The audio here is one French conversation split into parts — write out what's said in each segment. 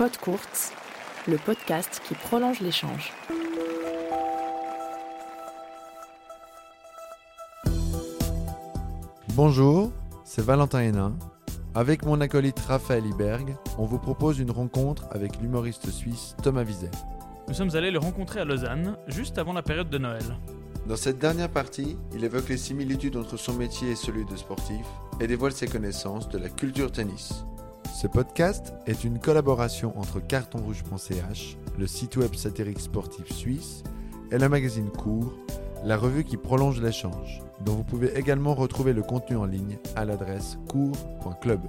Pod Courts, le podcast qui prolonge l'échange. Bonjour, c'est Valentin Hénin. Avec mon acolyte Raphaël Iberg, on vous propose une rencontre avec l'humoriste suisse Thomas Wiesel. Nous sommes allés le rencontrer à Lausanne, juste avant la période de Noël. Dans cette dernière partie, il évoque les similitudes entre son métier et celui de sportif et dévoile ses connaissances de la culture tennis. Ce podcast est une collaboration entre cartonrouge.ch, le site web satirique sportif suisse, et le magazine Cours, la revue qui prolonge l'échange, dont vous pouvez également retrouver le contenu en ligne à l'adresse cours.club.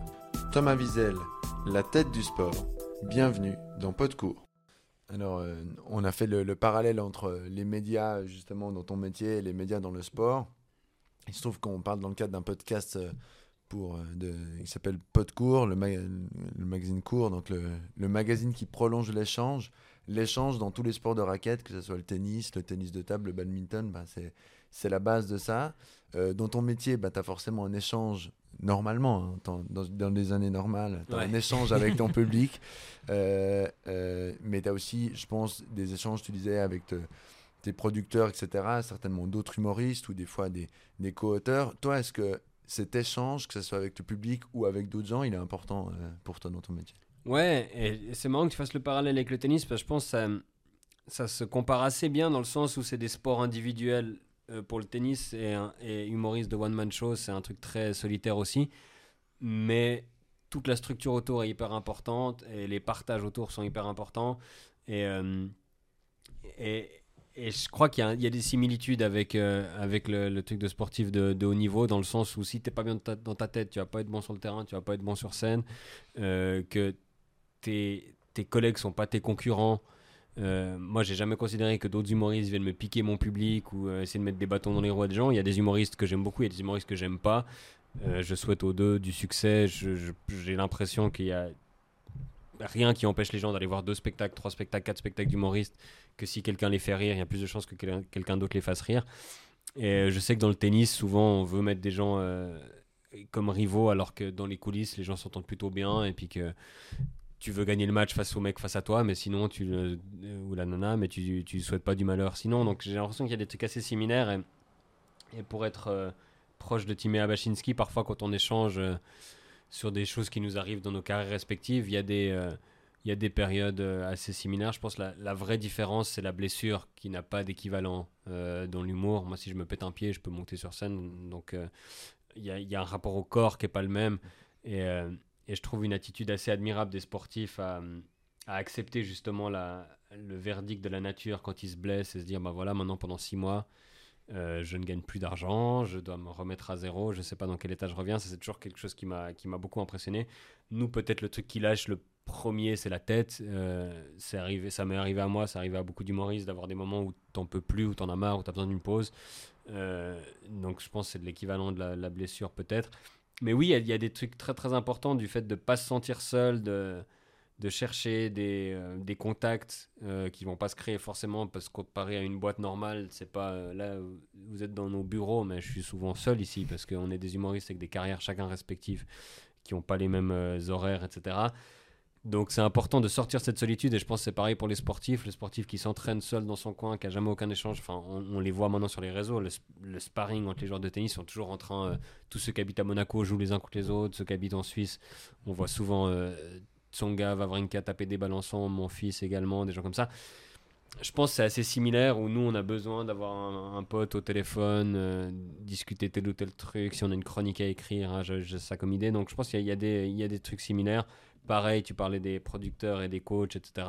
Thomas Wiesel, la tête du sport. Bienvenue dans Podcours. Alors, euh, on a fait le, le parallèle entre les médias, justement, dans ton métier et les médias dans le sport. Il se trouve qu'on parle dans le cadre d'un podcast euh, pour, euh, de, il s'appelle Podcours, le, ma- le magazine Cours, donc le, le magazine qui prolonge l'échange. L'échange dans tous les sports de raquettes, que ce soit le tennis, le tennis de table, le badminton, bah, c'est, la base de ça. Euh, dans ton métier, bah, tu as forcément un échange, normalement, hein, dans, dans des années normales, tu as Ouais. un échange avec ton public. Euh, euh, mais tu as aussi, je pense, des échanges, tu disais, avec te- tes producteurs, etc., certainement d'autres humoristes ou des fois des, des co-auteurs. Toi, est-ce que cet échange, que ce soit avec le public ou avec d'autres gens, il est important euh, pour toi dans ton métier Ouais, et c'est marrant que tu fasses le parallèle avec le tennis parce que je pense que ça, ça se compare assez bien dans le sens où c'est des sports individuels euh, pour le tennis et, et humoriste de one-man show, c'est un truc très solitaire aussi. Mais toute la structure autour est hyper importante et les partages autour sont hyper importants. Et, euh, et, et je crois qu'il y, a- des similitudes avec, euh, avec le, truc de sportif de, haut niveau, dans le sens où si t'es pas bien dans ta, tête, tu vas pas être bon sur le terrain, tu vas pas être bon sur scène, euh, que tes, tes collègues sont pas tes concurrents. Euh, moi, j'ai jamais considéré que d'autres humoristes viennent me piquer mon public ou euh, essayer de mettre des bâtons dans les roues des gens. Il y a des humoristes que j'aime beaucoup, il y a des humoristes que j'aime pas. Je souhaite aux deux du succès. J'ai l'impression qu'il y a rien qui empêche les gens d'aller voir deux spectacles, trois spectacles, quatre spectacles d'humoristes, que si quelqu'un les fait rire, il y a plus de chances que quel- quelqu'un d'autre les fasse rire. Et euh, je sais que dans le tennis, souvent, on veut mettre des gens euh, comme rivaux, alors que dans les coulisses, les gens s'entendent plutôt bien, et puis que tu veux gagner le match face au mec face à toi, mais sinon, tu euh, ou la nana, mais tu, tu souhaites pas du malheur sinon. Donc j'ai l'impression qu'il y a des trucs assez similaires, et, pour être proche de Timé Abashinsky, parfois quand on échange sur des choses qui nous arrivent dans nos carrières respectives, il y a des, il y a des périodes euh, assez similaires. Je pense que la, la vraie différence, c'est la blessure qui n'a pas d'équivalent euh, dans l'humour. Moi, si je me pète un pied, je peux monter sur scène. Donc, euh, il y, a, il y a un rapport au corps qui n'est pas le même. Et, euh, et je trouve une attitude assez admirable des sportifs à, à accepter justement la, le verdict de la nature quand ils se blessent et se dire bah voilà, maintenant pendant six mois, euh, je ne gagne plus d'argent, je dois me remettre à zéro, je ne sais pas dans quel état je reviens. C'est toujours quelque chose qui m'a beaucoup impressionné. Nous, peut-être le truc qui lâche le premier, c'est la tête. Euh, arrivé, ça m'est arrivé à moi, ça arrivé à beaucoup d'humoristes d'avoir des moments où t'en peux plus, où t'en as marre, où t'as besoin d'une pause. Euh, donc je pense que c'est de l'équivalent de la, blessure peut-être. Mais oui, il y a- des trucs très très importants du fait de pas se sentir seul, de, chercher des, euh, contacts qui vont pas se créer forcément parce que comparé à une boîte normale, c'est pas là vous êtes dans nos bureaux, mais je suis souvent seul ici parce qu'on est des humoristes avec des carrières chacun respectives qui n'ont pas les mêmes horaires, etc. Donc c'est important de sortir cette solitude et je pense que c'est pareil pour les sportifs, le sportif qui s'entraîne seul dans son coin, qui a jamais aucun échange. Enfin, on, les voit maintenant sur les réseaux, le, sp- le sparring entre les joueurs de tennis sont toujours en train. euh, tous ceux qui habitent à Monaco jouent les uns contre les autres, ceux qui habitent en Suisse, on voit souvent euh, Tsonga, Wawrinka taper des ensemble, mon fils également, des gens comme ça. Je pense que c'est assez similaire où nous on a besoin d'avoir un, pote au téléphone, euh, discuter tel ou tel truc, si on a une chronique à écrire, hein, j'ai ça comme idée. Donc je pense qu'il y a des trucs similaires. Pareil, tu parlais des producteurs et des coachs, etc.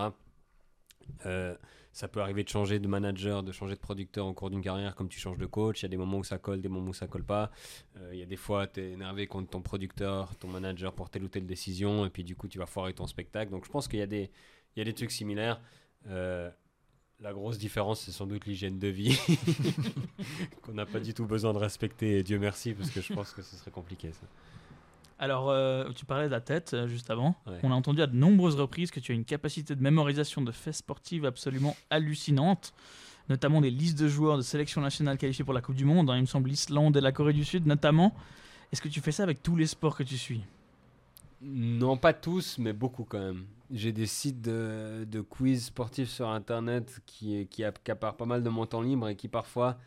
Euh, ça peut arriver de changer de manager, de changer de producteur au cours d'une carrière, comme tu changes de coach. Il y a des moments où ça colle, des moments où ça colle pas. Euh, il y a des fois, tu es énervé contre ton producteur, ton manager pour telle ou telle décision, et puis du coup, tu vas foirer ton spectacle. Donc je pense qu'il y, a des- y a des trucs similaires. Euh, la grosse différence, c'est sans doute l'hygiène de vie, qu'on n'a pas du tout besoin de respecter, et Dieu merci, parce que je pense que ce serait compliqué. Ça. Alors, euh, tu parlais de la tête euh, juste avant. Ouais. On a entendu à de nombreuses reprises que tu as une capacité de mémorisation de faits sportifs absolument hallucinante, notamment des listes de joueurs de sélection nationale qualifiés pour la Coupe du Monde. hein, il me semble l'Islande et la Corée du Sud notamment. Est-ce que tu fais ça avec tous les sports que tu suis? Non, pas tous, mais beaucoup quand même. J'ai des sites de, de quiz sportifs sur Internet qui, qui accaparent pas mal de mon temps libre et qui parfois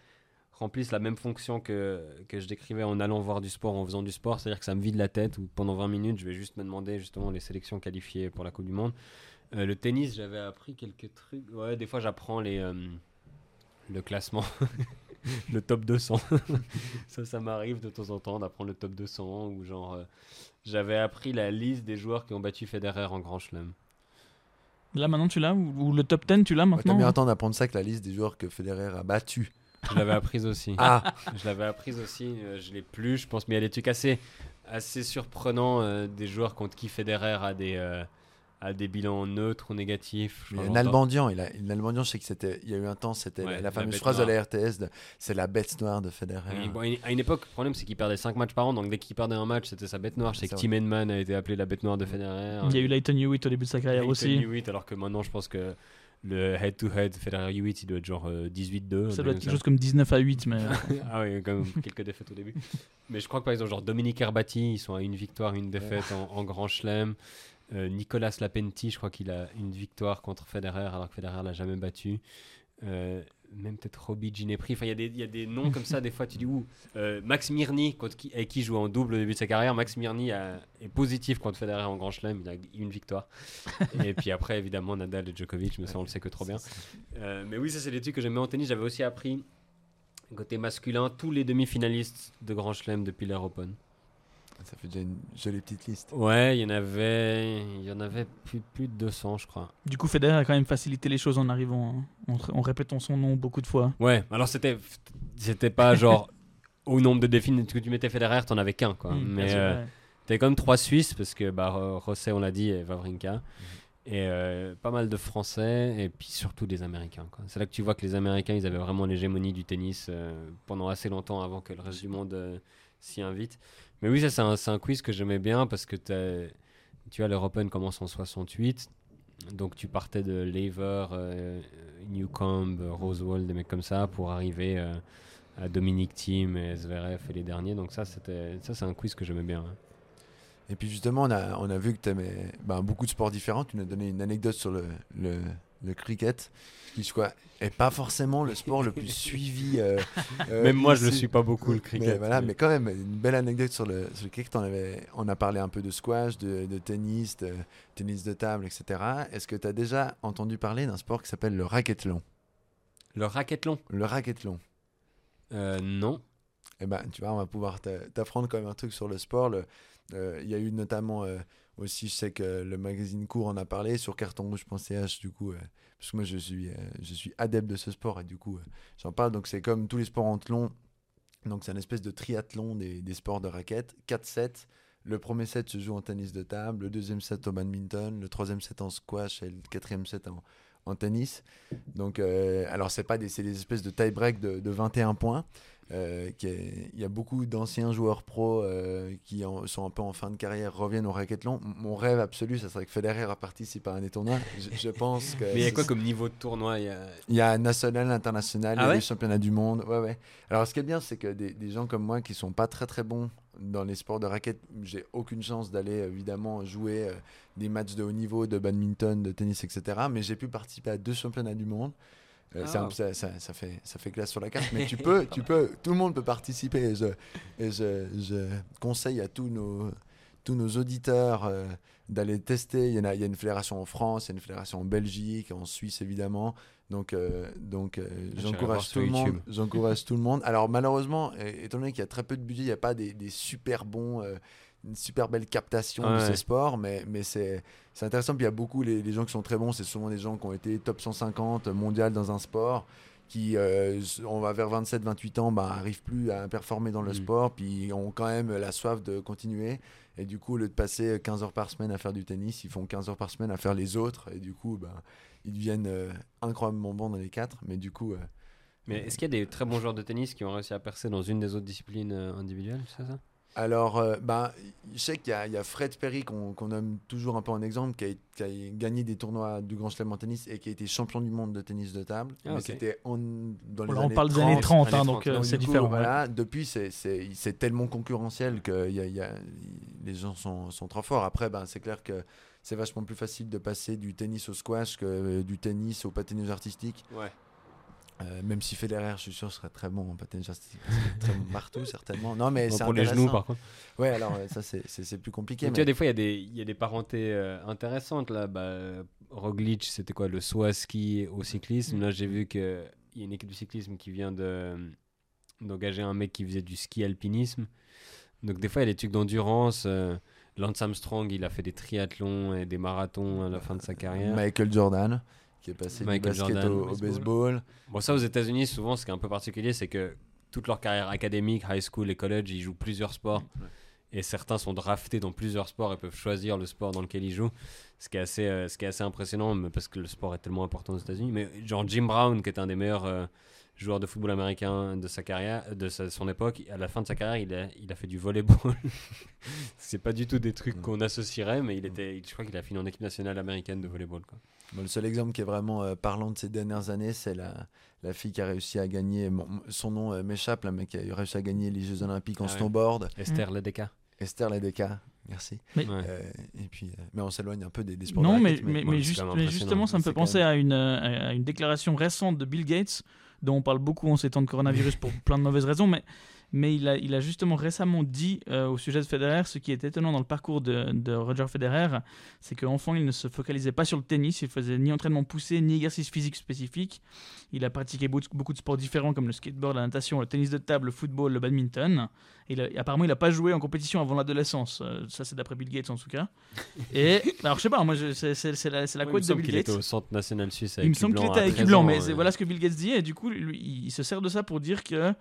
remplissent la même fonction que, que je décrivais en allant voir du sport, en faisant du sport. C'est-à-dire que ça me vide la tête ou pendant 20 minutes, je vais juste me demander justement les sélections qualifiées pour la Coupe du Monde. Euh, le tennis, j'avais appris quelques trucs. Ouais, des fois j'apprends les, euh, le classement, le top 200. ça, ça m'arrive de temps en temps d'apprendre le top 200 ou genre. euh, j'avais appris la liste des joueurs qui ont battu Federer en Grand Chelem. Là, maintenant, tu l'as ou, ou le top 10, tu l'as Ouais, T'as maintenant bien temps d'apprendre ça que la liste des joueurs que Federer a battus. Je l'avais apprise aussi. Ah, Je l'avais apprise aussi, euh, je l'ai plus, je pense. Mais il y a des trucs assez, assez surprenants euh, des joueurs contre qui Federer a des, euh, a des bilans neutres ou négatifs. Nalbandian, il a, Nalbandian, je sais que c'était, il y a eu un temps, c'était Ouais, la, la fameuse phrase de la RTS, c'est la bête noire de Federer. Oui, bon, à une époque, le problème c'est qu'il perdait 5 matchs par an, donc dès qu'il perdait un match, c'était sa bête noire. Je sais C'est que vrai. Tim Henman a été appelé la bête noire de Federer. Il y a eu Leighton Hewitt au début de sa carrière Leighton aussi. Hewitt, alors que maintenant je pense que le head-to-head Federer-Hewitt, il doit être genre euh, 18-2. Ça un doit être quelque chose comme 19 à 8, mais. euh, ah oui, quand même quelques défaites au début. Mais je crois que par exemple, genre Dominique Herbati, ils sont à une victoire, une défaite en, en Grand Chelem. Euh, Nicolas Lapenti, je crois qu'il a une victoire contre Federer, alors que Federer l'a jamais battu. Euh, même peut-être Robbie Ginepri. Enfin, il y, a des- il y a des noms comme ça, des fois, tu dis où Max Mirny, contre qui, avec qui joue en double au début de sa carrière. Max Mirny a- est positif contre Federer en Grand Chelem, il a une victoire. et puis après, évidemment, Nadal et Djokovic, mais ça, on le sait que trop bien. Euh, mais oui, ça, c'est des trucs que j'aimais en tennis. J'avais aussi appris, côté masculin, tous les demi-finalistes de Grand Chelem depuis l'Air Open. Ça fait déjà une jolie petite liste. Ouais, il y en avait, il y en avait plus, plus de 200, je crois. Du coup, Federer a quand même facilité les choses en arrivant, hein, en, en répétant son nom beaucoup de fois. Ouais, alors c'était, c'était pas genre au nombre de défis que tu mettais Federer, t'en avais qu'un, quoi. Mm, bien mais euh, ouais. T'avais quand même trois Suisses, parce que bah, Ro- Rosset, on l'a dit, et Wawrinka. Et euh, pas mal de Français, et puis surtout des Américains. quoi. C'est là que tu vois que les Américains, ils avaient vraiment l'hégémonie du tennis euh, pendant assez longtemps avant que le reste du monde euh, s'y invite. Mais oui, ça, c'est un, quiz que j'aimais bien parce que tu vois, l'Europen commence en 68. Donc tu partais de Lever, euh, Newcomb, Rosewall, des mecs comme ça, pour arriver euh, à Dominic Thiem et Zverev et les derniers. Donc ça, ça c'est un quiz que j'aimais bien. hein. Et puis justement, on a, on a vu que tu aimais beaucoup de sports différents. Tu nous as donné une anecdote sur le, le cricket, qui je crois est pas forcément le sport le plus suivi. euh, euh, Même moi, je le ici. suis pas beaucoup, le cricket. Mais, voilà, mais- mais quand même, une belle anecdote sur le, sur le cricket. On, avait, on a parlé un peu de squash, de, de tennis, de tennis de table, etc. Est-ce que tu as déjà entendu parler d'un sport qui s'appelle le racquethlon Le racquethlon Le racquethlon. euh, Non. Eh ben, tu vois, on va pouvoir t'a- t'apprendre quand même un truc sur le sport. Le- euh, Il y a eu notamment euh, aussi, je sais que le magazine Court en a parlé sur cartonrouge.ch, du coup, euh, parce que moi je suis, euh, je suis adepte de ce sport et du coup, euh, j'en parle. Donc, c'est comme tous les sports en tlon. Donc, c'est un espèce de triathlon des, des sports de raquettes. 4 sets. Le premier set se joue en tennis de table, le deuxième set au badminton, le troisième set en squash et le quatrième set en, en tennis. Donc, euh, alors, c'est pas des, c'est des espèces de tie-break de, de 21 points. Euh, qui est- il y a beaucoup d'anciens joueurs pro euh, qui en- sont un peu en fin de carrière reviennent au racquethlon. Mon rêve absolu, ça serait que Federer participe à un des tournois. Je, je pense que Mais il y a quoi comme niveau de tournoi? Il y a... il y a national, international, il y Ah a ouais? les championnats du monde. Ouais, ouais. Alors, ce qui est bien, c'est que des, des gens comme moi qui sont pas très très bons dans les sports de raquettes, j'ai aucune chance d'aller évidemment jouer euh, des matchs de haut niveau, de badminton, de tennis, etc. Mais j'ai pu participer à deux championnats du monde. Euh, un- Ah. ça, ça- ça fait, ça fait classe sur la carte, mais tu peux, tu peux, tout le monde peut participer. Et je, et je, je conseille à tous nos, tous nos auditeurs euh, d'aller tester. Il y, en a, il y a une fédération en France, il y a une fédération en Belgique, en Suisse évidemment. Donc, euh, donc euh, voir j'encourage tout le monde. Tout le monde. Alors malheureusement, euh, étant donné qu'il y a très peu de budget, il n'y a pas des, des super bons, euh, une super belle captation de Ouais. ces sports, mais, mais c'est intéressant. Puis il y a beaucoup les, les gens qui sont très bons, c'est souvent des gens qui ont été top 150 mondial dans un sport qui, euh, on va vers 27-28 ans, bah, arrivent plus à performer dans le Mm. sport, puis ont quand même la soif de continuer. Et du coup, au lieu de passer 15 heures par semaine à faire du tennis, ils font 15 heures par semaine à faire les autres. Et du coup, bah, ils deviennent euh, incroyablement bons dans les quatre. Mais du coup, euh, Mais est-ce qu'il y a des très bons joueurs de tennis qui ont réussi à percer dans une des autres disciplines euh, individuelles, c'est ça? Alors, euh, ben, je sais qu'il y, a- il y a Fred Perry qu'on nomme toujours un peu en exemple, qui a, qui a gagné des tournois du Grand Chelem en tennis et qui a été champion du monde de tennis de table. Ah, mais ok. c'était en- dans les Voilà, on années parle des années 30, hein, années donc 30, euh, donc, c'est différent. ouais. Depuis, c'est- tellement concurrentiel que y a- y a- les gens sont, sont trop forts. Après, ben, c'est clair que c'est vachement plus facile de passer du tennis au squash que euh, du tennis au patinage artistique. Ouais. Euh, même si Federer, je suis sûr, serait très bon en patinage artistique. parce qu'il est très bon partout, certainement. Non, mais pour les genoux, par contre. Ouais, alors euh, ça, c'est- plus compliqué. Mais Tu vois, des fois, il y, a des- il y a des parentés euh, intéressantes. Là. Bah, Roglic, c'était quoi Le saut à ski au cyclisme. Là, j'ai vu qu'il y a une équipe de cyclisme qui vient de d'engager un mec qui faisait du ski alpinisme. Donc, des fois, il y a des trucs d'endurance. euh, Lance Armstrong, il a fait des triathlons et des marathons à la fin de sa carrière. Michael Jordan, qui est passé Michael du basket Jordan, au, baseball. Bon, ça, aux États-Unis, souvent, ce qui est un peu particulier, c'est que toute leur carrière académique, high school et college, ils jouent plusieurs sports. Et certains sont draftés dans plusieurs sports et peuvent choisir le sport dans lequel ils jouent. Ce qui est assez, euh, ce qui est assez impressionnant parce que le sport est tellement important aux États-Unis. Mais genre Jim Brown, qui est un des meilleurs euh, joueurs de football américain de sa carrière, de sa- son époque, à la fin de sa carrière, il a, il a fait du volleyball. c'est pas du tout des trucs Mm. qu'on associerait, mais il était, je crois qu'il a fini en équipe nationale américaine de volleyball. Quoi. Bon, le seul exemple qui est vraiment euh, parlant de ces dernières années, c'est la, la fille qui a réussi à gagner. son nom euh, m'échappe, là, mais qui a réussi à gagner les Jeux Olympiques en Ah ouais. snowboard. Esther Ledeka. Esther Ledeka, merci. Mais-. Euh, et puis, euh, mais on s'éloigne un peu des, des sports. de Non, mais, raquettes, mais, ouais, mais juste- justement, ça me fait penser à une, à une déclaration récente de Bill Gates, dont on parle beaucoup en ces temps de coronavirus pour plein de mauvaises raisons, mais, mais il, a, il a justement récemment dit euh, au sujet de Federer, ce qui est étonnant dans le parcours de, de Roger Federer, c'est qu'enfant, il ne se focalisait pas sur le tennis, il faisait ni entraînement poussé, ni exercice physique spécifique. Il a pratiqué beaucoup, de sports différents comme le skateboard, la natation, le tennis de table, le football, le badminton. Et il a- apparemment, il n'a pas joué en compétition avant l'adolescence. Euh, ça, c'est d'après Bill Gates en tout cas. Et alors, je sais pas, moi, je- c'est c'est- c'est la, c'est la Ouais, il me de semble Bill qu'il était Gates. au centre national suisse Il avec me semble qu'il était à avec 13 Blanc, mais euh, voilà ce que Bill Gates dit. Et du coup, lui, il se sert de ça pour dire que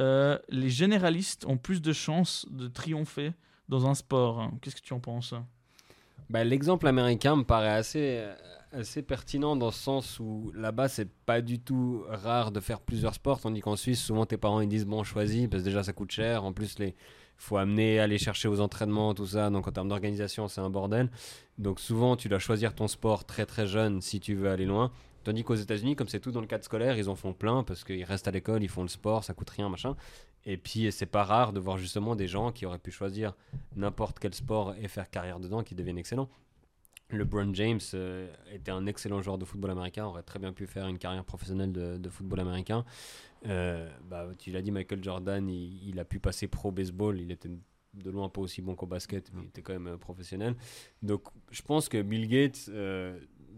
euh, les généralistes ont plus de chances de triompher dans un sport. Qu'est-ce que tu en penses? Bah, L'exemple américain me paraît assez, euh, assez pertinent dans le sens où là-bas, c'est pas du tout rare de faire plusieurs sports, tandis qu'en Suisse, souvent tes parents ils disent bon, choisis, parce que déjà ça coûte cher. En plus, les faut amener, aller chercher aux entraînements, tout ça. Donc en termes d'organisation, c'est un bordel. Donc souvent, tu dois choisir ton sport très très jeune si tu veux aller loin. Tandis qu'aux États-Unis, comme c'est tout dans le cadre scolaire, ils en font plein parce qu'ils restent à l'école, ils font le sport, ça coûte rien, machin. Et puis, c'est pas rare de voir justement des gens qui auraient pu choisir n'importe quel sport et faire carrière dedans qui deviennent excellents. LeBron James euh, était un excellent joueur de football américain, aurait très bien pu faire une carrière professionnelle de, football américain. Euh, bah, tu l'as dit, Michael Jordan, il, a pu passer pro baseball, il était de loin pas aussi bon qu'au basket, mais il était quand même euh, professionnel. Donc je pense que Bill Gates,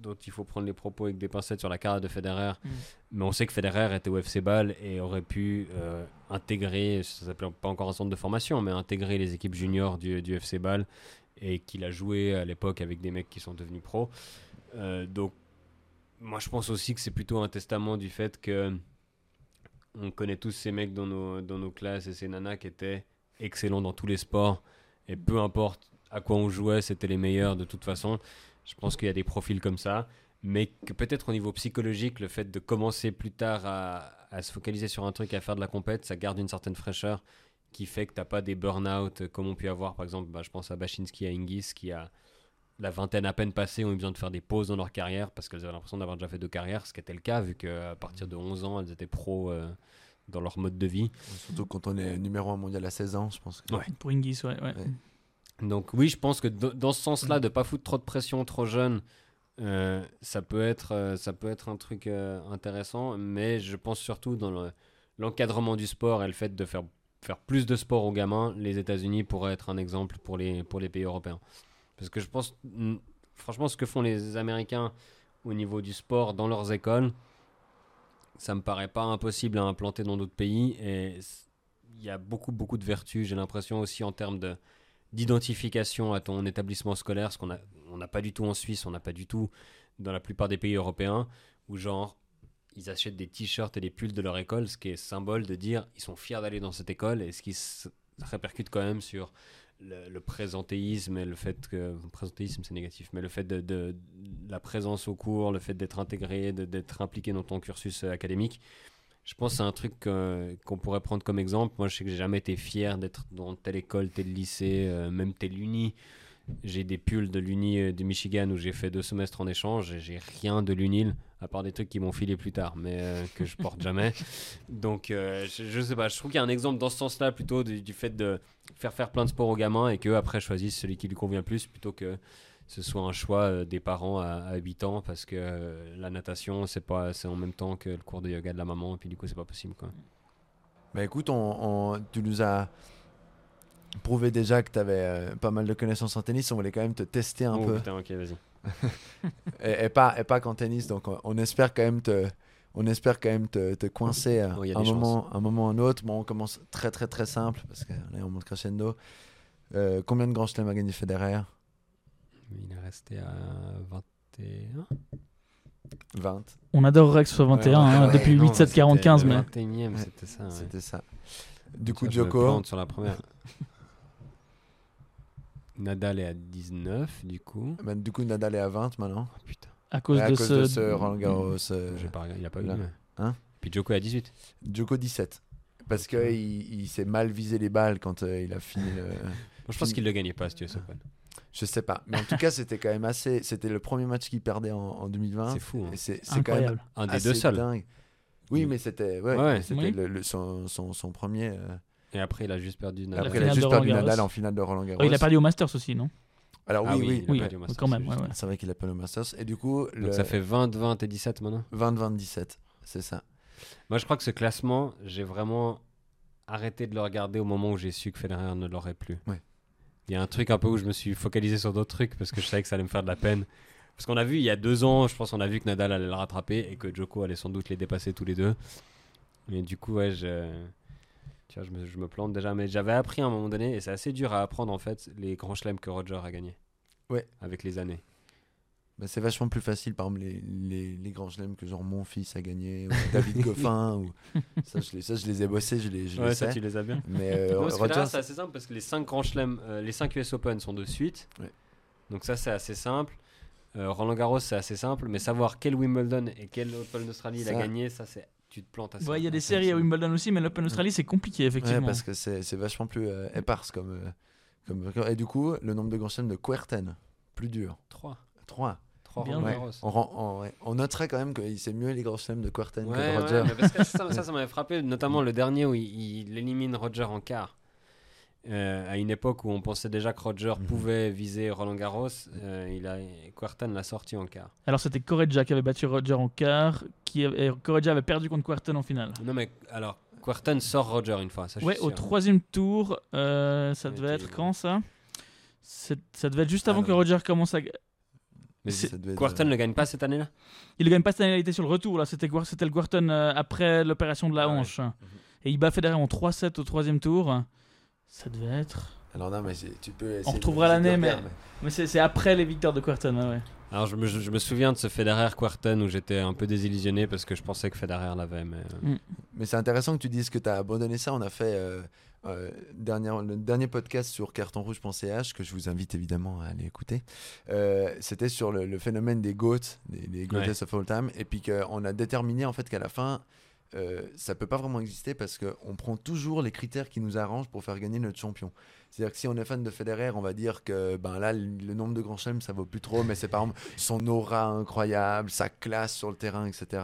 dont il faut prendre les propos avec des pincettes sur la carrière de Federer, Mm. mais on sait que Federer était au FC Ball et aurait pu euh, intégrer, ça s'appelait pas encore un centre de formation, mais intégrer les équipes juniors du, du FC Ball et qu'il a joué à l'époque avec des mecs qui sont devenus pros. Euh, donc, moi, je pense aussi que c'est plutôt un testament du fait que on connaît tous ces mecs dans nos, dans nos classes et ces nanas qui étaient excellents dans tous les sports. Et peu importe à quoi on jouait, c'était les meilleurs de toute façon. Je pense qu'il y a des profils comme ça. Mais que peut-être au niveau psychologique, le fait de commencer plus tard à, à se focaliser sur un truc, à faire de la compète, ça garde une certaine fraîcheur qui fait que tu n'as pas des burn-out comme on peut avoir, par exemple, bah, je pense à Bachinski, à Ingis, qui a la vingtaine à peine passée, ont eu besoin de faire des pauses dans leur carrière parce qu'elles avaient l'impression d'avoir déjà fait deux carrières, ce qui était le cas, vu qu'à partir de 11 ans, elles étaient pros euh, dans leur mode de vie. Surtout quand on est numéro un mondial à 16 ans, je pense. Que... Ouais. Pour Ingis, ouais. ouais. Ouais. Donc oui, je pense que dans ce sens-là, de pas foutre trop de pression trop jeune, euh, ça peut être euh, ça peut être un truc euh, intéressant. Mais je pense surtout dans le- l'encadrement du sport et le fait de faire faire plus de sport aux gamins, les États-Unis pourraient être un exemple pour les pour les pays européens. Parce que je pense, mm, franchement, ce que font les Américains au niveau du sport dans leurs écoles, ça me paraît pas impossible à implanter dans d'autres pays. Et il y a beaucoup beaucoup de vertus. J'ai l'impression aussi en termes de d'identification à ton établissement scolaire, ce qu'on a, on n'a pas du tout en Suisse, on n'a pas du tout dans la plupart des pays européens, où genre ils achètent des t-shirts et des pulls de leur école, ce qui est symbole de dire ils sont fiers d'aller dans cette école, et ce qui se répercute quand même sur le, le présentéisme et le fait que présentéisme c'est négatif, mais le fait de, la présence au cours, le fait d'être intégré, d'être impliqué dans ton cursus euh, académique, je pense que c'est un truc qu'on pourrait prendre comme exemple. Moi, je sais que j'ai jamais été fier d'être dans telle école, tel lycée, euh, même tel uni. J'ai des pulls de l'Uni euh, du Michigan où j'ai fait deux semestres en échange et j'ai rien de l'UNIL, à part des trucs qui m'ont filé plus tard, mais euh, que je porte jamais. Donc, je, je sais pas, je trouve qu'il y a un exemple dans ce sens-là plutôt du, du fait de faire faire plein de sports aux gamins et qu'eux après choisissent celui qui lui convient plus plutôt que ce soit un choix euh, des parents à, à 8 ans parce que euh, la natation, c'est pas c'est en même temps que le cours de yoga de la maman et puis du coup, c'est pas possible quoi. Bah écoute, on, on- tu nous as prouvé déjà que tu avais pas mal de connaissances en tennis. On voulait quand même te tester un oh peu. putain, ok, vas-y. Et, et pas, et pas qu'en tennis. Donc on, on espère quand même te, on espère quand même te, te coincer euh, Oh, a un, moment, un moment ou un autre. Bon, on commence très très très simple parce que là on monte crescendo. Euh, combien de grands chelems a gagné Federer? Il est resté à 21. 20. On adorerait que ce soit 21 Ouais, hein, ouais, depuis non, 8, 7, 40, 15, mais. 21 Ouais, c'était ça. ouais. C'était ça. Du coup, Djoko, sur la première. Nadal est à 19 du coup. bah, du coup Nadal est à 20 maintenant. Oh putain, À cause, à de, cause ce... de ce Roland Garros. euh, j'ai pas il a pas eu. là. mais- Hein Puis Djoko est à 18. Djoko 17. Parce qu'il il, il s'est mal visé les balles quand euh, il a fini le. Je pense qu'il le gagnait pas, si tu veux. Je sais pas. Mais en tout cas, c'était quand même assez. C'était le premier match qu'il perdait en, en 2020. C'est fou. hein. C'est quand même Incroyable. Un des deux seuls. dingue. Oui, mais c'était ouais, Ouais. c'était Oui. le- le- son, son, son premier. euh, Et après, il a juste perdu Nadal. Après, il a juste perdu. Nadal en finale de Roland Garros. Oh, il a perdu au Masters aussi, non? Alors Ah oui, oui, oui. il a Oui, perdu Masters, quand même. c'est ouais, juste. ouais. C'est vrai qu'il a pas le Masters. Et du coup, le Donc ça fait 20, 20 et 17 maintenant? 20-20-17. C'est ça. Moi, je crois que ce classement, j'ai vraiment arrêté de le regarder au moment où j'ai su que Federer ne l'aurait plus. Ouais. Il y a un truc un peu où je me suis focalisé sur d'autres trucs parce que je savais que ça allait me faire de la peine. Parce qu'on a vu il y a deux ans, je pense qu'on a vu que Nadal allait le rattraper et que Djoko allait sans doute les dépasser tous les deux. Et du coup, ouais, je, tu vois, je, me, je me plante déjà. Mais j'avais appris à un moment donné, et c'est assez dur à apprendre en fait, les grands chelems que Roger a gagnés. Ouais. Avec les années. Bah, c'est vachement plus facile, par exemple, les, les, les grands chelems que genre mon fils a gagné, ou David Goffin. ou... ça, je les, ça, je les ai bossés, je les, je les Ouais, ça, sais. tu les as bien. Mais euh, Non, Rogers, c'est assez simple parce que les 5 grands chelems, euh, les 5 US Open sont de suite. Ouais. Donc ça, c'est assez simple. Euh, Roland Garros, c'est assez simple. Mais savoir quel Wimbledon et quel Open d'Australie il a gagné, ça, c'est tu te plantes assez. Ouais, il y a des séries à. Wimbledon aussi, mais l'Open Australie, c'est compliqué, ouais, effectivement. parce que c'est c'est vachement plus euh, éparse comme, euh, comme. Et du coup, le nombre de grands chelems de Querten, plus dur. 3. 3. 3 Bien Roland Ouais. Garros. On, rend- on, ouais. on noterait quand même que c'est mieux les grands chelems de Querten que Ouais, de ouais, Roger. parce que ça, ça, ça m'avait frappé, notamment le dernier où il, il élimine Roger en quart. Euh, à une époque où on pensait déjà que Roger Mhm. pouvait viser Roland Garros, euh, il a Quartan l'a sorti en quart. Alors, c'était Correggia qui avait battu Roger en quart, qui avait- et Correggia avait perdu contre Quarton en finale. Non mais alors Quartan sort Roger une fois, ça je Ouais, suis au sûr. troisième tour, euh, ça devait être quand ça? Ça devait être juste Ah, avant que Roger commence à. Mais c'est- Ça devait être, Quartan euh, ne gagne pas cette année-là? Il ne gagne pas cette année, il était sur le retour, là. C'était le Quarton euh, après l'opération de la Ah ouais. hanche. Et il bat Federer en 3-7 au troisième tour. Ça devait être. Alors non, mais c'est- tu peux. de- retrouvera l'année, mais- Mais c'est c'est après les victoires de Quarton, ouais, ouais. Alors je me, je me souviens de ce Federer Quartan où j'étais un peu désillusionné parce que je pensais que Federer l'avait mais euh, Mais c'est intéressant que tu dises que tu as abandonné ça. On a fait euh, dernière- le dernier podcast sur cartonrouge.ch que je vous invite évidemment à aller écouter. Euh, C'était sur le, le phénomène des GOAT, des, des greatest of all time. Et puis qu'on a déterminé en fait qu'à la fin, euh, ça peut pas vraiment exister parce qu'on prend toujours les critères qui nous arrangent pour faire gagner notre champion. C'est-à-dire que si on est fan de Federer, on va dire que ben là, le nombre de grands chelems, ça vaut plus trop, mais c'est par exemple son aura incroyable, sa classe sur le terrain, etc.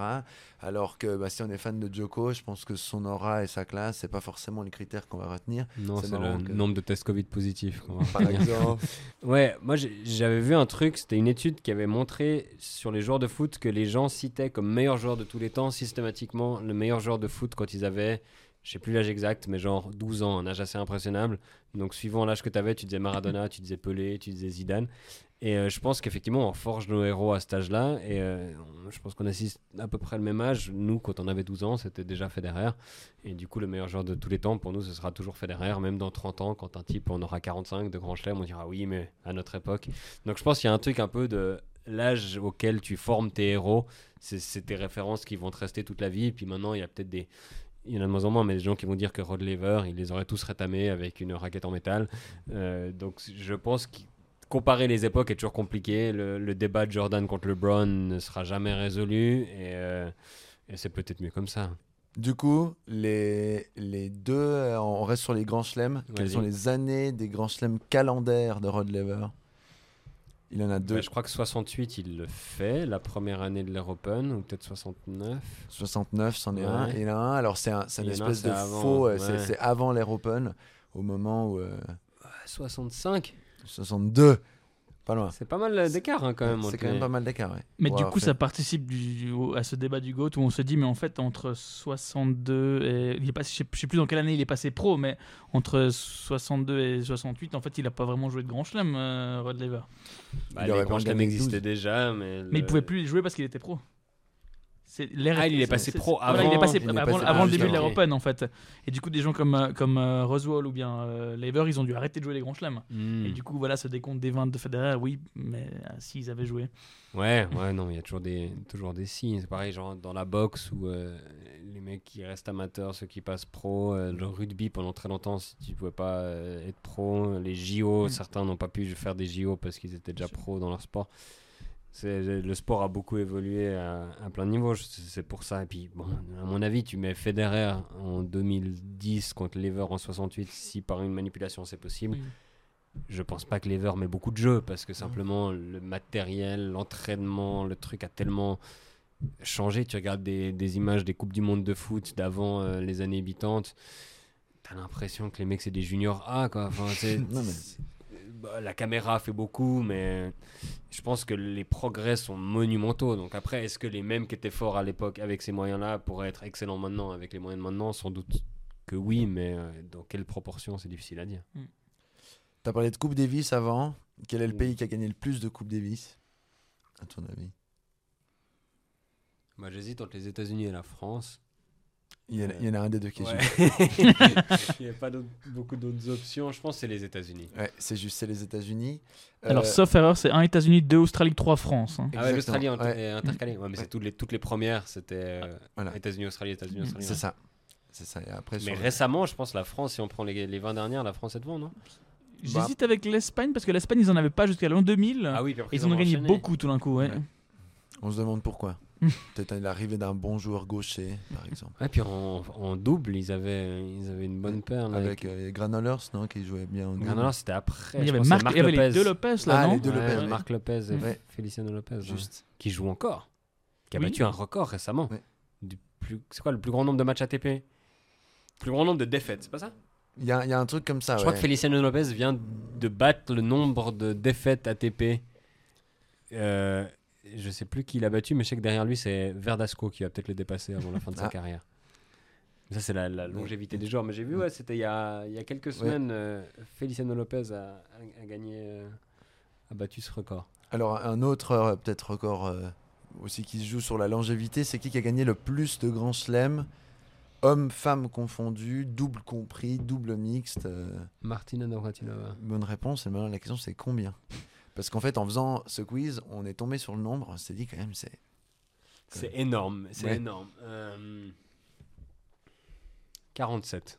Alors que bah, si on est fan de Djoko, je pense que son aura et sa classe, c'est pas forcément les critères qu'on va retenir. non C'est le que- nombre de tests Covid positifs. Par exemple. Ouais, moi j'avais vu un truc, c'était une étude qui avait montré sur les joueurs de foot que les gens citaient comme meilleur joueur de tous les temps systématiquement le meilleur joueur de foot quand ils avaient, je sais plus l'âge exact, mais genre 12 ans, un âge assez impressionnable. Donc suivant l'âge que tu avais, tu disais Maradona, tu disais Pelé, tu disais Zidane. Et euh, je pense qu'effectivement on forge nos héros à cet âge-là. Et euh, je pense qu'on assiste à peu près le même âge. Nous, quand on avait 12 ans, c'était déjà Federer. Et du coup, le meilleur joueur de tous les temps, pour nous, ce sera toujours Federer. Même dans 30 ans, quand un type on aura 45 de Grand Chelem, on dira oui, mais à notre époque. Donc je pense qu'il y a un truc un peu de l'âge auquel tu formes tes héros. C'est tes références qui vont te rester toute la vie. Et puis maintenant, il y a peut-être des. Il y en a de moins en moins, mais des gens qui vont dire que Rod Laver, il les aurait tous rétamés avec une raquette en métal. Euh, donc je pense que comparer les époques est toujours compliqué. Le, le débat de Jordan contre LeBron ne sera jamais résolu. Et, euh, et c'est peut-être mieux comme ça. Du coup, les, les deux, euh, on reste sur les grands chelems. Quelles sont les années des grands chelems calendaires de Rod Laver? Il en a deux. Bah, je crois que 68, il le fait, la première année de l'Air Open, ou peut-être 69. 69, c'en est Ouais. un. Et il y en a un. Alors, c'est un, une a un, espèce de avant, faux. euh, c'est- ouais. C'est avant l'Air Open, au moment où. euh, 65 62. Pas loin. C'est pas mal euh, d'écart hein, quand même. C'est quand même pas mal d'écart, ouais. Mais du coup, fait- ça participe du, du- au- à ce débat du GOAT où on se dit, mais en fait, entre 62 et. Il est passé, je, sais, je sais plus dans quelle année il est passé pro, mais entre 62 et 68, en fait, il a pas vraiment joué de grand chelem, euh, Rod Laver. Bah, Il les aurait existaient 12. déjà, mais. Mais il le- pouvait plus jouer parce qu'il était pro. L'ère- Ah, il est passé pro voilà, il est avant- passé il est avant, passé avant pro, le début de l'Air Open, en fait. Et du coup, des gens comme, euh, comme euh, Roswell ou bien euh, Laver, ils ont dû arrêter de jouer les grands chelems. Hmm. Et du coup, voilà, ce décompte des 20 de Federer, oui, mais s'ils avaient joué. Ouais, ouais, non, il y a toujours des, toujours des signes. C'est pareil, genre dans la boxe où euh, les mecs qui restent amateurs, ceux qui passent pro, euh, le rugby pendant très longtemps, si tu pouvais pas euh, être pro, les JO, Mm. certains n'ont pas pu faire des JO parce qu'ils étaient déjà pros dans leur sport. Le sport a beaucoup évolué à, à plein de niveaux, c'est pour ça. Et puis, bon, à mon avis, tu mets Federer en 2010 contre Lever en 68, si par une manipulation c'est possible. Je pense pas que Lever met beaucoup de jeux parce que simplement le matériel, l'entraînement, le truc a tellement changé. Tu regardes des, des images des Coupes du Monde de foot d'avant euh, les années habitantes, t'as l'impression que les mecs c'est des juniors A quoi. Enfin, bah, la caméra fait beaucoup, mais je pense que les progrès sont monumentaux. Donc après, est-ce que les mêmes qui étaient forts à l'époque avec ces moyens-là pourraient être excellents maintenant avec les moyens de maintenant? Sans doute que oui, mais euh, dans quelle proportion c'est difficile à dire. T'as parlé de Coupe Davis avant. Quel est le Mm. pays qui a gagné le plus de Coupe Davis À ton avis? Bah, J'hésite entre les États-Unis et la France. Il y, en a, il y en a un des deux qui est Ouais. juste. Il n'y a pas beaucoup d'autres options. Je pense que c'est les États-Unis. Ouais, c'est juste, c'est les États-Unis. Alors, Euh, sauf erreur, c'est 1 États-Unis, 2 Australie, 3 France. hein. Ah ouais, l'Australie ouais. est intercalée. Ouais, mais c'est toutes les, toutes les premières, c'était euh, Voilà. États-Unis, Australie, États-Unis, Australie. C'est ouais. ça. C'est ça. Et après, Mais récemment, je pense la France, si on prend les, les 20 dernières, la France est devant, non? J'hésite avec l'Espagne parce que l'Espagne, ils en avaient pas jusqu'à l'an 2000. Ah oui, puis après, Et ils en ont gagné enchaîné. beaucoup tout d'un coup. Ouais. On se demande pourquoi. Peut-être l'arrivée d'un bon joueur gaucher, par exemple. Ouais, puis en, en double, ils avaient, ils avaient une bonne paire. Là, Avec euh, Granolers, non, qui jouait bien en double. non, c'était après. Il y avait, Marc, c'est il y avait les Lopez. deux Lopez là, Ah, non les deux Ouais, Lopez, ouais. Marc Lopez et Ouais. Feliciano Lopez. Qui joue encore. Qui a Oui. battu un record récemment. Ouais. Du plus... C'est quoi le plus grand nombre de matchs ATP Plus grand nombre de défaites, c'est pas ça? Il y, a, il y a un truc comme ça. Je ouais. crois que Feliciano Lopez vient de battre le nombre de défaites ATP. Euh, je sais plus qui l'a battu, mais je sais que derrière lui, c'est Verdasco qui va peut-être le dépasser avant la fin de sa Ah. carrière. Ça, c'est la, la longévité des joueurs. Mais j'ai vu, ouais, c'était il y a, il y a quelques semaines, euh, Feliciano Lopez a, a- a gagné, euh, a battu ce record. Alors, un autre, euh, peut-être record aussi qui se joue sur la longévité, c'est qui qui a gagné le plus de grands chelems Hommes, femmes confondus, double compris, double mixte. Martina Navratilova. bonne réponse. Et maintenant, la question, c'est combien? Parce qu'en fait, en faisant ce quiz, on est tombé sur le nombre. On s'est dit quand même, c'est. C'est énorme, c'est Ouais. énorme. Euh, 47.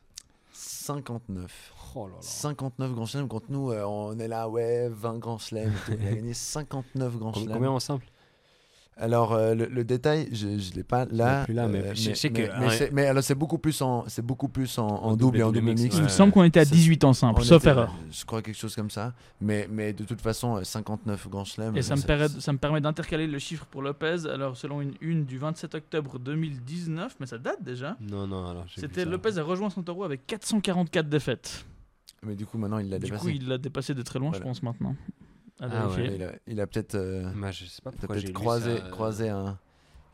59. Oh là là. 59 grands chelems. Contre nous, euh, on est là, ouais, 20 grands chelems. Il a gagné 59 grands chelems. Combien en simple? Alors, euh, le, le détail, je ne l'ai pas là. plus là, mais je sais que- mais, mais ouais. c'est- mais alors, c'est beaucoup plus en, c'est beaucoup plus en, en En double et en double mix, mix. Il me semble qu'on était à C'est- 18 en simple, sauf était, erreur. Je crois quelque chose comme ça. Mais, mais de toute façon, euh, 59 grands chelems. Et ça euh, me, permet, ça me permet d'intercaler le chiffre pour Lopez. Alors, selon une une du 27 octobre 2019, mais ça date déjà. Non, non, alors. C'était. Lopez a rejoint Santoro avec 444 défaites. Mais du coup, maintenant, il l'a Du dépassé. coup, il l'a dépassé de très loin, Voilà. je pense, maintenant. À Ah ouais. Il a, il a peut-être euh, Bah, croisé, ça, euh, croisé un.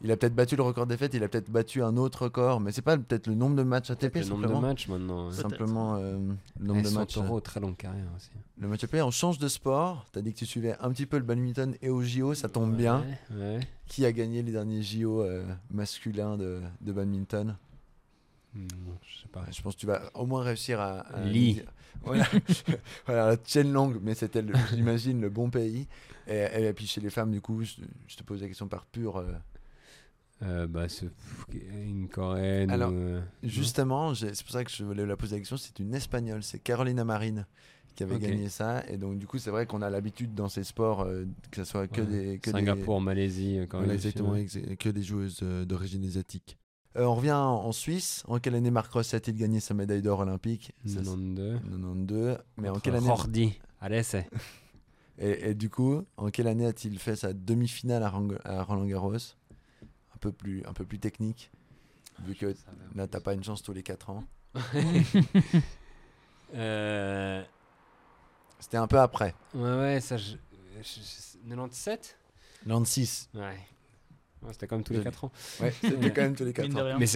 Il a peut-être battu le record des fêtes, il a peut-être battu un autre record, mais c'est pas peut-être le nombre de matchs ATP le nombre de simplement. matchs maintenant. Simplement euh, le nombre Eh, de matchs. Santoro, très longue carrière aussi. euh, Le match ATP, on change de sport. T'as dit que tu suivais un petit peu le badminton et au JO, ça tombe bien. Ouais. Qui a gagné les derniers JO euh, masculins de, de badminton? Je sais pas. Je pense que tu vas au moins réussir à. à Lee. Voilà, voilà Chen Long, mais c'était, j'imagine, le bon pays. Et, et puis chez les femmes, du coup, je, je te pose la question par pure. euh, Euh, bah, une coréenne. Alors, euh, Justement, c'est pour ça que je voulais la poser la question. C'est une espagnole, c'est Carolina Marin qui avait gagné ça. Et donc, du coup, c'est vrai qu'on a l'habitude dans ces sports euh, que ce soit que ouais. des. Que Singapour, Malaisie, Des, Sud, exactement, ouais. ex- que des joueuses euh, d'origine asiatique. Euh, on revient en Suisse. En quelle année Marc Ross a-t-il gagné sa médaille d'or olympique? Ça, c'est 92. 92. Mais en quelle année Rordi. Allez, c'est. et, et du coup, en quelle année a-t-il fait sa demi-finale à, Roland Garros un peu, plus, un peu plus technique, vu que là, t'as pas une chance tous les 4 ans. Euh, C'était un peu après. Ouais, ouais, ça. Je... je- je- 97 96. Ouais. Ouais, C'était comme tous les Je- 4 ans. Ouais, c'était quand même tous les 4 Mine de ans. Mais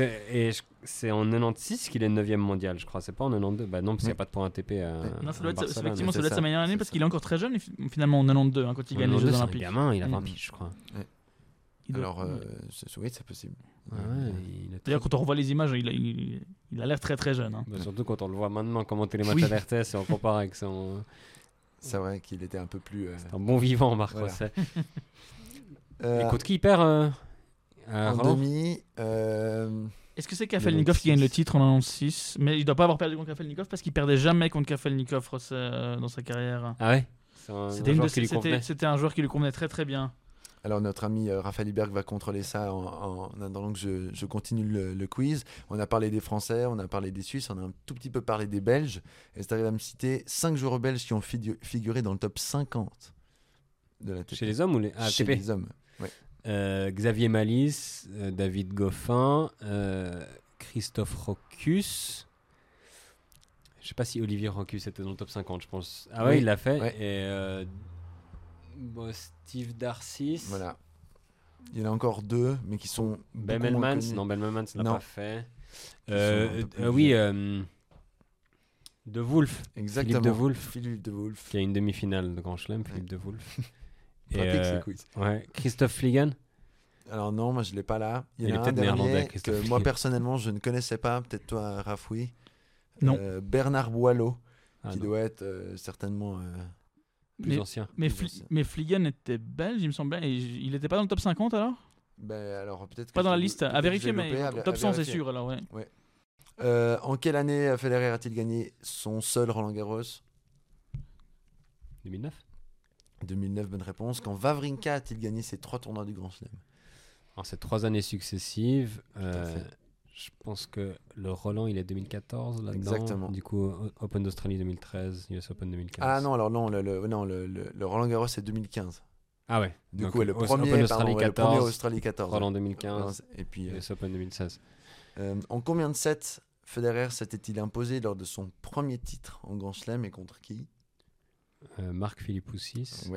c'est en 96 qu'il est 9ème mondial, je crois. C'est pas en 92. Bah non, parce qu'il n'y a pas de point ATP à. Non, ça doit être, effectivement, ça doit être sa meilleure année parce qu'il est encore très jeune, finalement en 92, hein, quand il gagne les 92, Jeux Olympiques. gamin, il a 20 Mm. piges, je crois. Il Alors, euh, oui, c'est possible. Il D'ailleurs, quand on revoit les images, il a, il, il l'air très très jeune. hein. Surtout quand on le voit maintenant commenter les matchs à l'RTS et on compare avec son. C'est vrai qu'il était un peu plus. euh, C'est un bon vivant, Marc Voilà. Rosset. euh, Et contre qui perd euh, à en Roland demi. euh, Est-ce que c'est Kafelnikov qui gagne le titre en 96 Mais il doit pas avoir perdu contre Kafelnikov parce qu'il perdait jamais contre Kafelnikov euh, dans sa carrière. Ah ouais C'était un une joueur de qui lui convenait. c'était un joueur qui lui convenait très très bien. Alors notre ami euh, Raphaël Iberg va contrôler ça en, en attendant que je, je continue le, le quiz. On a parlé des Français, on a parlé des Suisses, on a un tout petit peu parlé des Belges. Et c'est arrivé à me citer 5 joueurs belges qui ont figu- figuré dans le top 50 de la Chez les hommes ou les ah, Chez les hommes. Euh, Xavier Malice, euh, David Goffin, euh, Christophe Rocus. Je sais pas si Olivier Rocus était dans le top 50, je pense. Ah ouais, Oui, il l'a fait. ouais. Et bon, Steve Darcis. Voilà. Il y en a encore deux, mais qui sont. Beaucoup moins Melmans, connus. non, Melmans l'a Non. pas fait. Oui, De Wolf, Exactement. de Wolf. Philippe de Wolf. qui a une demi-finale de Grand Chelem, Philippe De Wolf. Pratique euh, ces quiz. ouais, Christophe Fligan. Alors non, moi je l'ai pas là. Il y Il en a un peut-être néerlandais, dernier Christophe que moi personnellement je ne connaissais pas. Peut-être toi, Raph, oui. Non. Euh, Bernard Boileau, Ah, qui non, doit être euh, certainement. euh, plus mais, ancien. mais, plus Fli- ancien. mais Fligan était belge, il me. Et j- il était pas dans le top 50 alors? Ben, alors peut-être. Pas dans la liste. À vérifier, mais à- à top 100 c'est sûr alors, ouais. Euh, en quelle année Federer a-t-il gagné son seul Roland Garros 2009 2009, bonne réponse. Quand Wawrinka a-t-il gagné ses trois tournois du Grand Chelem? En ces trois années successives, euh, je pense que le Roland, il est 2014 là-dedans. Exactement. Du coup, Open d'Australie 2013, US Open 2015. Ah non, alors non, le, le- non, le, le- Roland Garros c'est 2015. Ah ouais. Du Donc, coup, le premier, Open pardon, Australie le premier 14, Australie 14. Roland ouais. 2015, Et puis, euh, US Open 2016. euh, en combien de sets Federer s'était-il imposé lors de son premier titre en Grand Chelem et contre qui? Euh, Marc Philippoussis,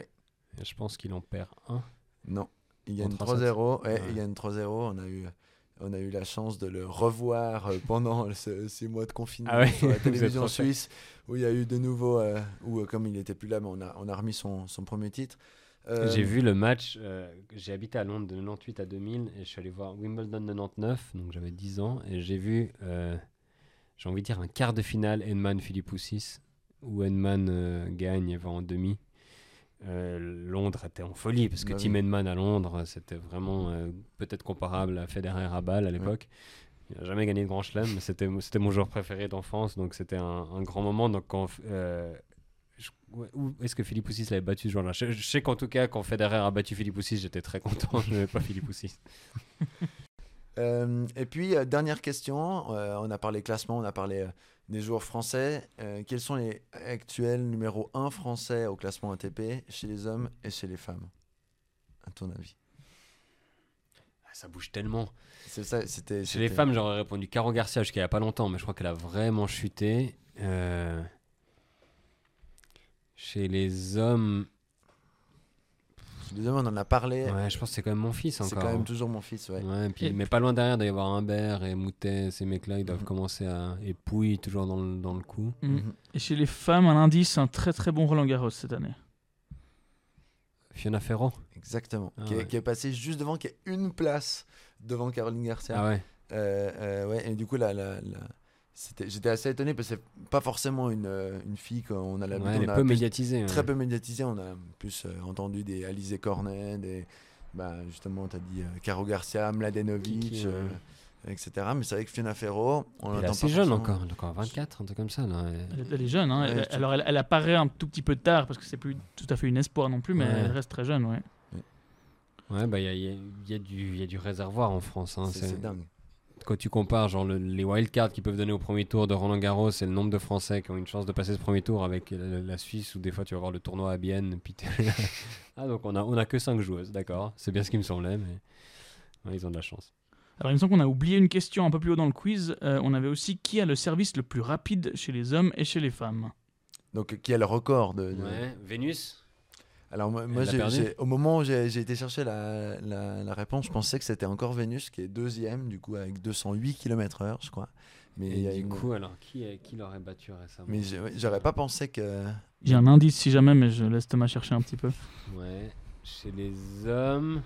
et je pense qu'il en perd un. Non, il gagne 3-7. 3-0. Ouais, Ouais. il gagne 3-0. On a eu, on a eu la chance de le revoir euh, pendant ce- ces mois de confinement Ah ouais, sur la télévision suisse, où il y a eu de nouveau, euh, où euh, comme il n'était plus là, mais on a, on a remis son, son premier titre. Euh, J'ai vu le match, euh, j'ai habité à Londres de 98 à 2000 et je suis allé voir Wimbledon 99, donc j'avais 10 ans, et j'ai vu, euh, j'ai envie de dire, un quart de finale Edman Philippoussis, où Edman euh, gagne et va en demi. Euh, Londres était en folie parce que Bah Tim oui. Edman à Londres, c'était vraiment euh, peut-être comparable à Federer à Bâle à l'époque. Il n'a jamais gagné de Grand Chelem, mais c'était mon joueur préféré d'enfance, donc c'était un, un grand moment. Donc quand euh, ouais, est-ce que Philippe Poussis l'avait battu ce jour-là? Je, je sais qu'en tout cas, quand Federer a battu Philippe Poussis, j'étais très content. Je n'avais pas Philippe Poussis. Euh, et puis, euh, dernière question. euh, on a parlé classement, on a parlé des joueurs français. Quels sont les actuels numéro 1 français au classement ATP chez les hommes et chez les femmes À ton avis? Ah, Ça bouge tellement. C'est ça, c'était. Chez les femmes, j'aurais répondu Caro Garcia jusqu'à il n'y a pas longtemps, mais je crois qu'elle a vraiment chuté. Chez les hommes, Hommes, on en a parlé. ouais, je pense que c'est quand même mon fils c'est encore. quand même toujours mon fils, ouais. Ouais, puis, Et- mais pas loin derrière, il doit y avoir Humbert et Moutet, ces mecs-là, ils doivent Mhm. commencer à. Et Pouille, toujours dans le, dans le coup. Mm. Mhm. Et chez les femmes, un indice, un très très bon Roland Garros cette année. Fiona Ferro. Exactement. Ah qui, est, ouais. qui est passé juste devant, qui est une place devant Caroline Garcia. Ah ouais. Euh, euh, ouais, et du coup, là, là, là, c'était- j'étais assez étonné parce que c'est pas forcément une, euh, une fille qu'on a l'habitude. Ouais, elle est on a peu plus- médiatisée. ouais. Très peu médiatisée. On a plus euh, entendu des Alizé Cornet, des. Bah, justement, tu as dit euh, Caro Garcia, Mladenovic, euh, etc. Mais c'est vrai que Fiona Ferro, on Elle est l'entend assez pas jeune forcément. encore, elle a encore 24, un truc comme ça. Là. Elle, est- elle est jeune, hein. Elle- alors elle, elle apparaît un tout petit peu tard parce que c'est plus tout à fait une espoir non plus, mais Ouais. elle reste très jeune, ouais. Ouais, bah il y a, y a- y a du- il y a du réservoir en France. hein, C'est c'est- c'est dingue. Quand tu compares genre le- les wildcards qu'ils peuvent donner au premier tour de Roland Garros et le nombre de Français qui ont une chance de passer ce premier tour avec la, la Suisse où des fois tu vas voir le tournoi à Bienne. Puis ah donc on a on a que 5 joueuses, d'accord. C'est bien ce qui me semblait, mais ouais, ils ont de la chance. Alors, il me semble qu'on a oublié une question un peu plus haut dans le quiz. Euh, on avait aussi qui a le service le plus rapide chez les hommes et chez les femmes? Donc, qui a le record de. de- Ouais, Vénus? Alors, moi, au moment où j'ai j'ai été chercher la, la- la réponse, je pensais que c'était encore Vénus qui est deuxième, du coup, avec 208 km/h, je crois. Mais, il y a Et du une- coup, alors qui qui l'aurait battu récemment? Mais j'aurais pas pensé que. J'ai un indice si jamais, mais je laisse Thomas chercher un petit peu. Ouais, chez les hommes.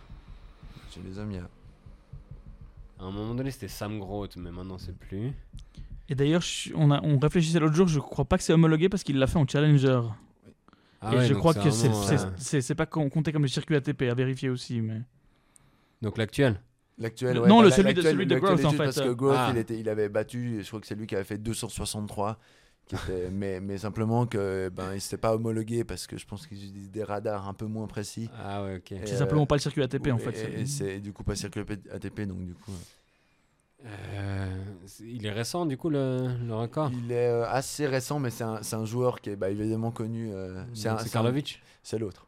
Chez les hommes, il y a. À un moment donné, c'était Sam Groth, mais maintenant c'est plus. Et d'ailleurs, on, a- on réfléchissait l'autre jour, je crois pas que c'est homologué parce qu'il l'a fait en Challenger. Ah et ouais, je crois que c'est euh, pas com- compté comme le circuit ATP, à vérifier aussi. Mais... Donc l'actuel? L'actuel, Le- ouais, non, bah, le celui de- celui de Groth, en fait. Parce que Groth, Ah. il, était, il avait battu, je crois que c'est lui qui avait fait 263. qui était- mais, mais simplement que ben, il s'était pas homologué parce que je pense qu'ils utilisent des radars un peu moins précis. Ah ouais, ok. C'est euh, simplement pas le circuit ATP en fait. Et, c'est- et c'est du coup pas circuit ATP, donc du coup. Euh, il est récent du coup le, le record. Il est euh, assez récent, mais c'est un, joueur qui est bah, évidemment connu. euh, C'est Karlovic C'est l'autre,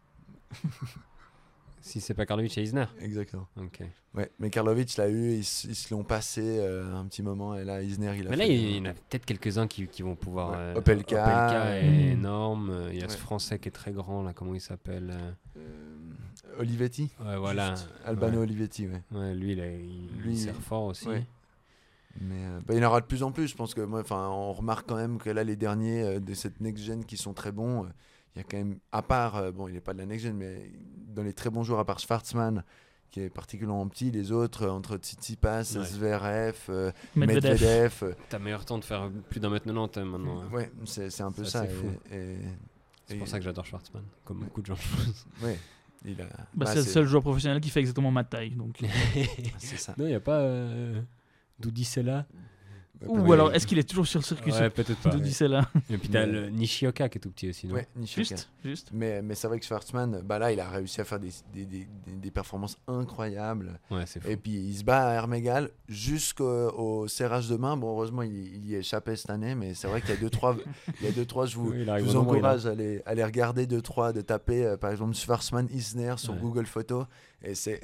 Si c'est pas Karlovic, c'est Isner. exactement. Ok. Ouais, mais Karlovic l'a eu, ils, se l'ont passé un petit moment, et là Isner il a Mais là, fait il y en a peut-être quelques-uns qui, qui vont pouvoir. Ouais, euh, Opelka, est euh, énorme. Il y a ce français qui est très grand là. Comment il s'appelle Olivetti. Ouais, voilà. Albano Ouais. Olivetti, ouais. Lui, il, Lui, il sert fort aussi. Mais euh, bah, il y en aura de plus en plus. Je pense que moi, enfin, on remarque quand même que là, les derniers euh, de cette next gen qui sont très bons, euh, il y a quand même, à part, euh, bon, il n'est pas de la next gen, mais dans les très bons joueurs, à part Schwarzman, qui est particulièrement petit, les autres, euh, entre Tsitsipas, Ouais. Zverev, euh, Medvedev. Medvedev, euh, T'as meilleur temps de faire plus d'un mètre 90 hein, maintenant. hein. ouais, c'est c'est un peu ça. C'est et- pour ça que j'adore Schwartzmann, comme Ouais. beaucoup de gens. ouais, il a, Bah, bah, c'est le seul joueur professionnel qui fait exactement ma taille. Donc. C'est ça. non, il n'y a pas euh, Doudi Sella. Ou alors, est-ce qu'il est toujours sur le circuit Ouais, peut-être pas. là Et puis t'as Mais- le Nishioka qui est tout petit aussi, non Ouais, Nishioka. Juste, juste. Mais, mais c'est vrai que Schwarzman, bah là, il a réussi à faire des, des, des, performances incroyables. Ouais, c'est fou. Et puis il se bat à Hermégal jusqu'au au serrage de main. Bon, heureusement, il, il y est échappé cette année, mais c'est vrai qu'il y a deux trois, il y a deux trois. Je vous, Oui, il je arrive vous au moment où il a- encourage à aller, à aller regarder deux trois, de taper euh, par exemple Schwarzman Isner sur Ouais. Google Photos. Et c'est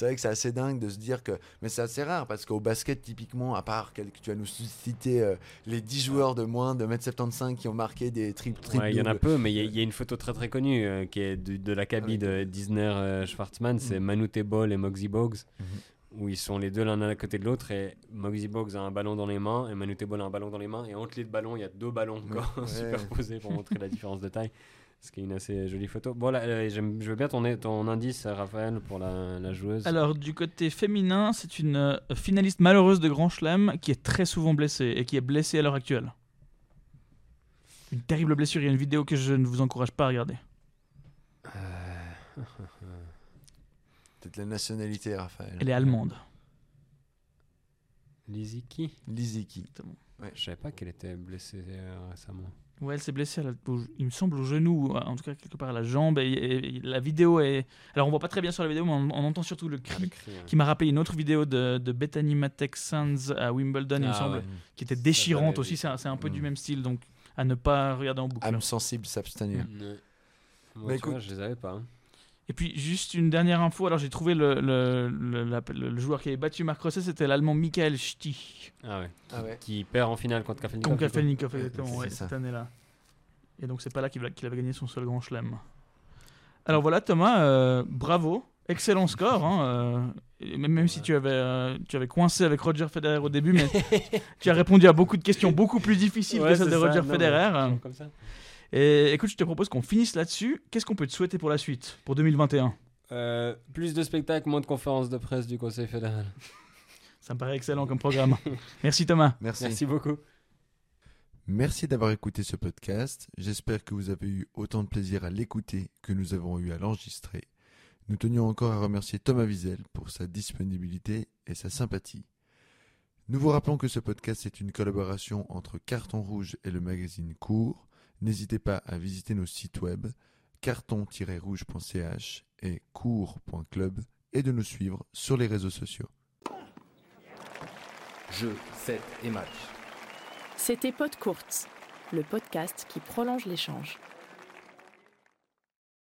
vrai que c'est assez dingue de se dire que, mais c'est assez rare parce qu'au basket typiquement, à part que tu vas nous citer euh, les 10 joueurs de moins de 1m75 qui ont marqué des triples triples. Ouais, il y en a peu, mais il y, a- il y a une photo très très connue euh, qui est de, de la cabine Avec- de Disner euh, c'est. Manute Ball et Moxie Boggs, Mhm. où ils sont les deux l'un à côté de l'autre, et Moxie Boggs a un ballon dans les mains, et Manute Ball a un ballon dans les mains, et entre les deux ballons, il y a deux ballons Ouais. encore Ouais. superposés pour montrer la différence de taille. Ce qui est une assez jolie photo. Bon, là, euh, je veux bien ton, ton indice, Raphaël, pour la, la joueuse. Alors, du côté féminin, c'est une euh, finaliste malheureuse de Grand Chelem qui est très souvent blessée et qui est blessée à l'heure actuelle. Une terrible blessure. Il y a une vidéo que je ne vous encourage pas à regarder. Euh, Peut-être la nationalité, Raphaël. Elle est allemande. Liziki Liziki. Je savais pas qu'elle était blessée euh, récemment. Ouais, elle s'est blessée, à la- au- il me semble, au genou, ou en tout cas quelque part à la jambe. Et, et- et la vidéo est. Alors, on voit pas très bien sur la vidéo, mais on, on entend surtout le Le cri. cri, hein. Qui m'a rappelé une autre vidéo de, de Bethany Matek Sands à Wimbledon, il me Ah semble, ouais. qui était déchirante aussi. C'est un, peu du Mm. même style, donc à ne pas regarder en boucle. Âme sensible, s'abstenir. Ouais. Moi, Bah, vois, écoute. je les avais pas. hein. Et puis, juste une dernière info. Alors, j'ai trouvé le, le, le, la- le- le joueur qui avait battu Marc Rosset, c'était l'allemand Michael Stich. Ah ouais. Ah ouais. Qui perd en finale contre Kafelnikov. Coup. Kafelnikov, exactement, ouais, cette année-là. Et donc, c'est pas là qu'il va- qu'il avait gagné son seul grand chelem. Alors voilà, Thomas, euh, bravo. Excellent score. hein, euh, même, même si tu avais, euh, tu avais coincé avec Roger Federer au début, mais tu as répondu à beaucoup de questions beaucoup plus difficiles Ouais, que celles de ça, Roger non, mais Federer. toujours comme ça. Et écoute, je te propose qu'on finisse là-dessus. Qu'est-ce qu'on peut te souhaiter pour la suite, pour 2021 Euh, plus de spectacles, moins de conférences de presse du Conseil fédéral. Ça me paraît excellent comme programme. Merci Thomas. Merci. Merci beaucoup. Merci d'avoir écouté ce podcast. J'espère que vous avez eu autant de plaisir à l'écouter que nous avons eu à l'enregistrer. Nous tenions encore à remercier Thomas Wiesel pour sa disponibilité et sa sympathie. Nous vous rappelons que ce podcast est une collaboration entre Carton Rouge et le magazine Cours. N'hésitez pas à visiter nos sites web carton-rouge.ch et cours.club et de nous suivre sur les réseaux sociaux. jeux, sets et matchs. C'était Pod Courts, le podcast qui prolonge l'échange.